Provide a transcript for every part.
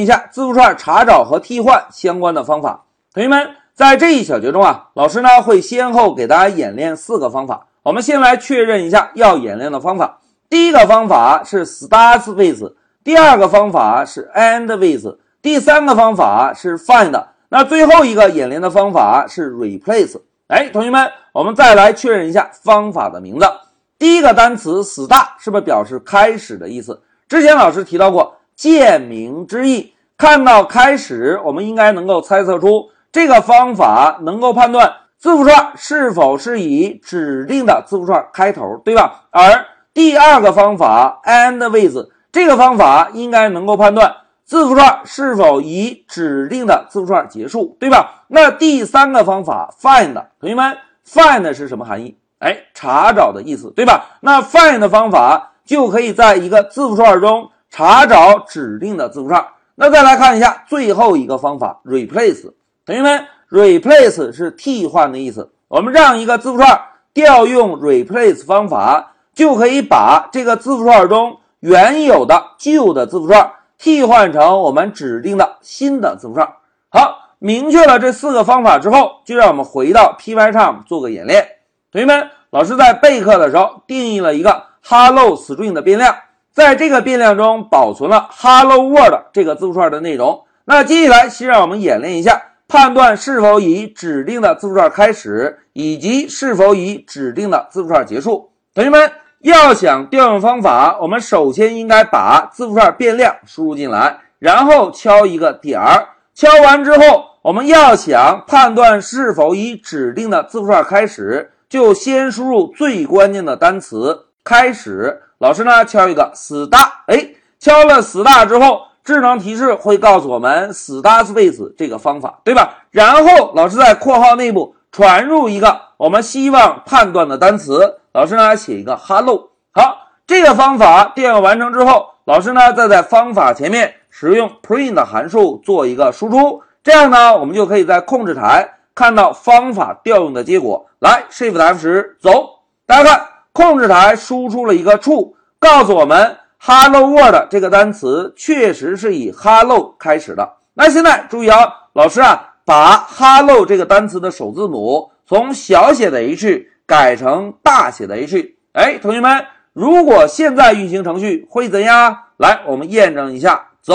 一下字符串查找和替换相关的方法。同学们，在这一小节中啊，老师呢会先后给大家演练四个方法。我们先来确认一下要演练的方法。第一个方法是 starts with，第二个方法是 end with，第三个方法是 find。那最后一个演练的方法是 replace。哎，同学们，我们再来确认一下方法的名字。第一个单词 start 是不是表示开始的意思？之前老师提到过见名之意，看到开始，我们应该能够猜测出这个方法能够判断字符串是否是以指定的字符串开头，对吧？而第二个方法 end with 这个方法应该能够判断字符串是否以指定的字符串结束，对吧？那第三个方法 find 同学们 find 是什么含义？哎，查找的意思，对吧？那 find 方法就可以在一个字符串中查找指定的字符串。那再来看一下最后一个方法 replace，同学们 replace 是替换的意思。我们让一个字符串调用 replace 方法。就可以把这个字符串中原有的旧的字符串替换成我们指定的新的字符串。好，明确了这四个方法之后，就让我们回到 Pycharm 做个演练。同学们，老师在备课的时候定义了一个 Hello String 的变量，在这个变量中保存了 Hello World 这个字符串的内容。那接下来，先让我们演练一下判断是否以指定的字符串开始，以及是否以指定的字符串结束。同学们。要想调用方法，我们首先应该把字符串变量输入进来，然后敲一个点儿。敲完之后，我们要想判断是否以指定的字符串开始，就先输入最关键的单词“开始”。老师呢，敲一个 start，哎，敲了 star 之后，智能提示会告诉我们 start with 这个方法，对吧？然后老师在括号内部传入一个我们希望判断的单词。老师呢写一个 hello，好，这个方法调用完成之后，老师呢再在方法前面使用 print 函数做一个输出，这样呢我们就可以在控制台看到方法调用的结果。来，Shift F10，走，大家看，控制台输出了一个 true，告诉我们 Hello World 这个单词确实是以 hello 开始的。那现在注意啊，老师啊把 hello 这个单词的首字母从小写的 h。改成大写的 H，哎，同学们，如果现在运行程序会怎样？来，我们验证一下，走，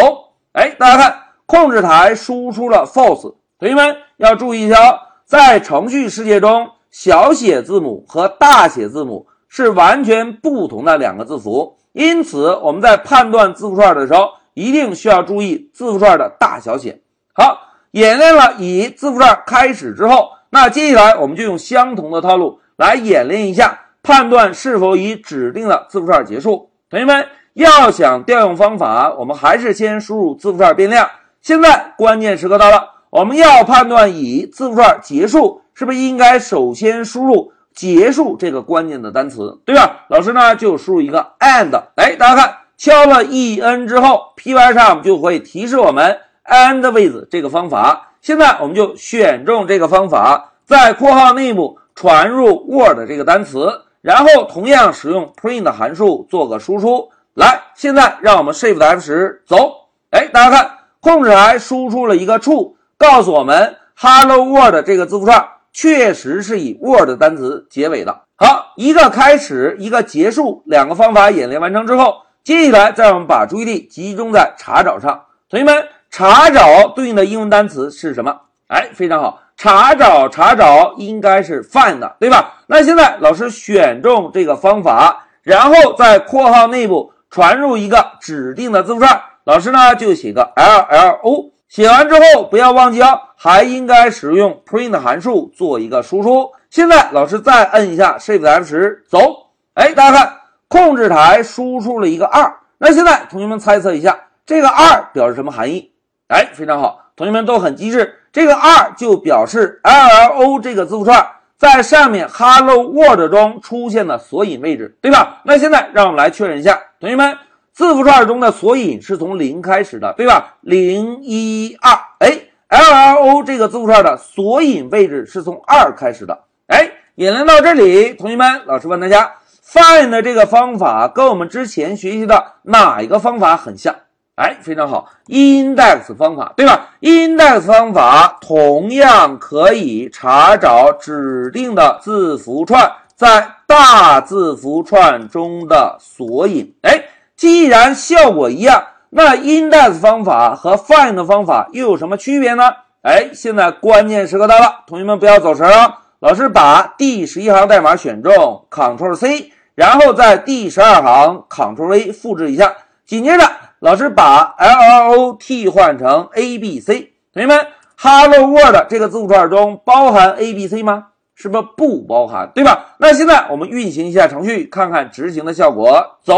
哎，大家看，控制台输出了 false。同学们要注意一下，在程序世界中，小写字母和大写字母是完全不同的两个字符，因此我们在判断字符串的时候，一定需要注意字符串的大小写。好，演练了以字符串开始之后，那接下来我们就用相同的套路。来演练一下，判断是否以指定的字符串结束。同学们要想调用方法，我们还是先输入字符串变量。现在关键时刻到了，我们要判断以字符串结束，是不是应该首先输入结束这个关键的单词，对吧？老师呢就输入一个 and，哎，大家看，敲了 e n 之后，Pycharm 就会提示我们 and with 这个方法。现在我们就选中这个方法，在括号内部。传入 Word 这个单词，然后同样使用 print 函数做个输出。来，现在让我们 Shift F10 走。哎，大家看，控制台输出了一个 True，告诉我们 Hello World 这个字符串确实是以 Word 单词结尾的。好，一个开始，一个结束，两个方法演练完成之后，接下来再让我们把注意力集中在查找上。同学们，查找对应的英文单词是什么？哎，非常好。查找查找应该是 find 对吧？那现在老师选中这个方法，然后在括号内部传入一个指定的字符串，老师呢就写个 llo。写完之后不要忘记哦，还应该使用 print 函数做一个输出。现在老师再摁一下 Shift F10，走。哎，大家看，控制台输出了一个二。那现在同学们猜测一下，这个二表示什么含义？哎，非常好，同学们都很机智。这个二就表示 llo 这个字符串在上面 hello world 中出现的索引位置，对吧？那现在让我们来确认一下，同学们，字符串中的索引是从零开始的，对吧？零一二，哎，llo 这个字符串的索引位置是从二开始的，哎，演练到这里，同学们，老师问大家，find 这个方法跟我们之前学习的哪一个方法很像？哎，非常好，index 方法对吧？index 方法同样可以查找指定的字符串在大字符串中的索引。哎，既然效果一样，那 index 方法和 find 的方法又有什么区别呢？哎，现在关键时刻到了，同学们不要走神啊！老师把第十一行代码选中，Ctrl C。然后在第十二行 Ctrl V 复制一下，紧接着老师把 L R O 替换成 A B C。同学们，Hello World 这个字符串中包含 A B C 吗？是不是不包含，对吧？那现在我们运行一下程序，看看执行的效果。走，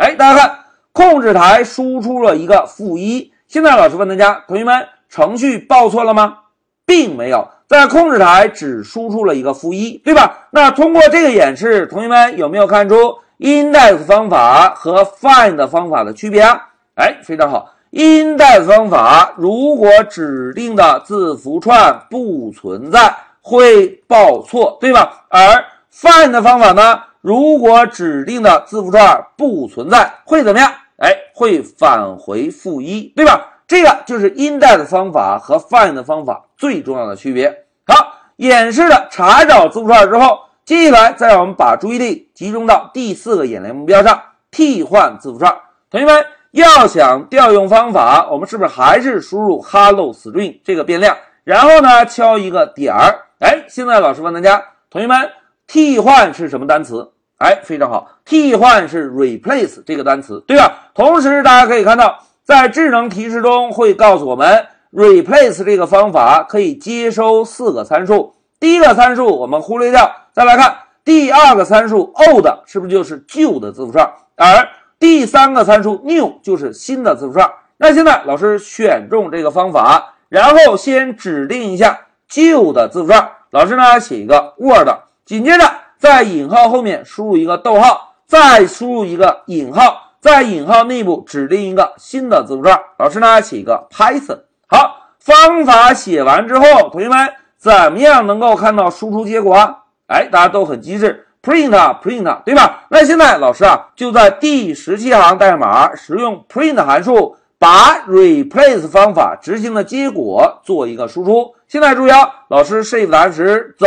哎，大家看，控制台输出了一个负一。现在老师问大家，同学们，程序报错了吗？并没有。在控制台只输出了一个负一，对吧？那通过这个演示，同学们有没有看出 index 方法和 find 方法的区别啊？哎，非常好。index 方法如果指定的字符串不存在，会报错，对吧？而 find 方法呢，如果指定的字符串不存在，会怎么样？哎，会返回负一，对吧？这个就是 index 方法和 find 的方法最重要的区别。好，演示了查找字符串之后，接下来再让我们把注意力集中到第四个演练目标上：替换字符串。同学们要想调用方法，我们是不是还是输入 hello string 这个变量，然后呢敲一个点儿？哎，现在老师问大家，同学们，替换是什么单词？哎，非常好，替换是 replace 这个单词，对吧？同时大家可以看到。在智能提示中会告诉我们，replace 这个方法可以接收四个参数。第一个参数我们忽略掉，再来看第二个参数 old 是不是就是旧的字符串？而第三个参数 new 就是新的字符串。那现在老师选中这个方法，然后先指定一下旧的字符串。老师呢写一个 word，紧接着在引号后面输入一个逗号，再输入一个引号。在引号内部指定一个新的字符串，老师呢写一个 Python。好，方法写完之后，同学们怎么样能够看到输出结果啊？哎，大家都很机智，print print，对吧？那现在老师啊就在第十七行代码使用 print 函数，把 replace 方法执行的结果做一个输出。现在注意啊，老师 Shift 时走，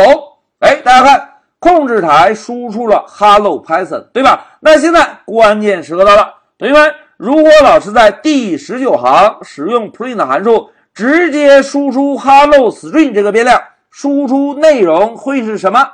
哎，大家看。控制台输出了 Hello Python，对吧？那现在关键时刻到了，同学们，如果老师在第十九行使用 print 函数，直接输出 Hello String 这个变量，输出内容会是什么？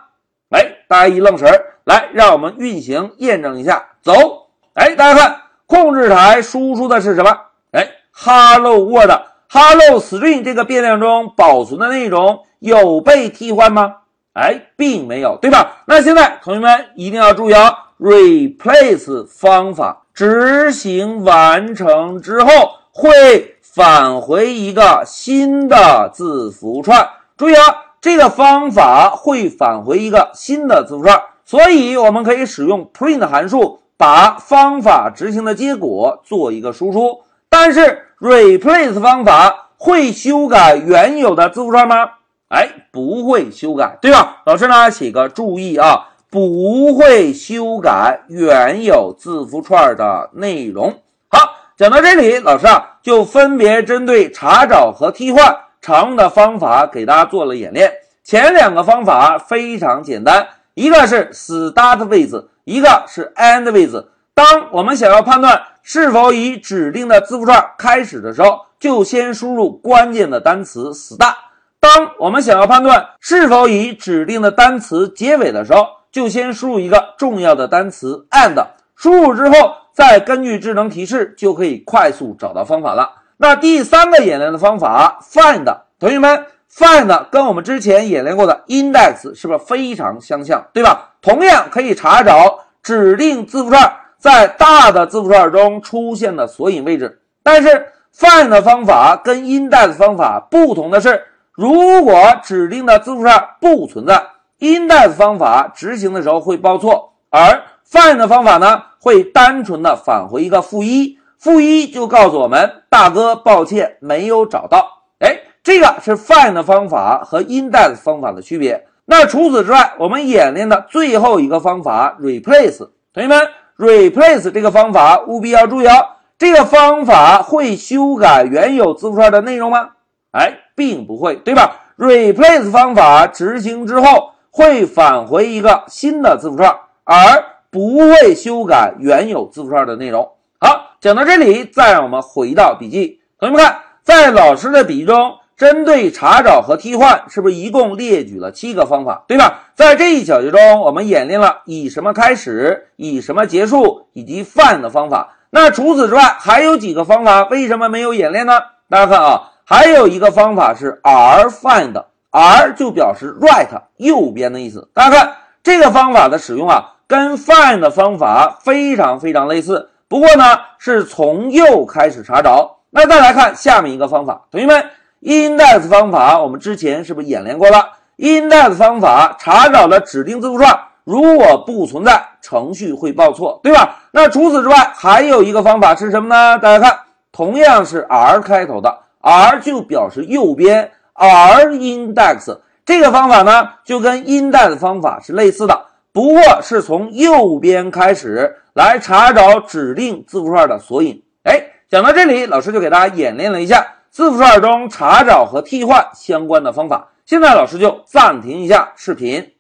哎，大家一愣神儿，来，让我们运行验证一下，走，哎，大家看，控制台输出的是什么？哎，Hello World，Hello String 这个变量中保存的内容有被替换吗？哎，并没有，对吧？那现在同学们一定要注意啊，replace 方法执行完成之后会返回一个新的字符串。注意啊，这个方法会返回一个新的字符串，所以我们可以使用 print 函数把方法执行的结果做一个输出。但是 replace 方法会修改原有的字符串吗？哎，不会修改，对吧？老师呢，写个注意啊，不会修改原有字符串的内容。好，讲到这里，老师啊，就分别针对查找和替换常用的方法给大家做了演练。前两个方法非常简单，一个是 start with，一个是 end with。当我们想要判断是否以指定的字符串开始的时候，就先输入关键的单词 start。当我们想要判断是否以指定的单词结尾的时候，就先输入一个重要的单词 and，输入之后再根据智能提示就可以快速找到方法了。那第三个演练的方法 find，同学们 find 跟我们之前演练过的 index 是不是非常相像，对吧？同样可以查找指定字符串在大的字符串中出现的索引位置，但是 find 方法跟 index 方法不同的是。如果指定的字符串不存在，index 方法执行的时候会报错，而 find 的方法呢会单纯的返回一个负一，负一就告诉我们大哥抱歉没有找到。哎，这个是 find 方法和 index 方法的区别。那除此之外，我们演练的最后一个方法 replace，同学们 replace 这个方法务必要注意哦。这个方法会修改原有字符串的内容吗？哎，并不会，对吧？replace 方法执行之后会返回一个新的字符串，而不会修改原有字符串的内容。好，讲到这里，再让我们回到笔记。同学们看，在老师的笔记中，针对查找和替换，是不是一共列举了七个方法，对吧？在这一小节中，我们演练了以什么开始、以什么结束以及 find 的方法。那除此之外，还有几个方法，为什么没有演练呢？大家看啊，还有一个方法是 r find，r 就表示 right 右边的意思。大家看这个方法的使用啊，跟 find 的方法非常非常类似。不过呢，是从右开始查找。那再来看下面一个方法，同学们，index 方法我们之前是不是演练过了？index 方法查找的指定字符串如果不存在，程序会报错，对吧？那除此之外，还有一个方法是什么呢？大家看，同样是 r 开头的，r 就表示右边，r index 这个方法呢，就跟 index 方法是类似的，不过是从右边开始。来查找指定字符串的索引。哎，讲到这里，老师就给大家演练了一下字符串中查找和替换相关的方法。现在老师就暂停一下视频。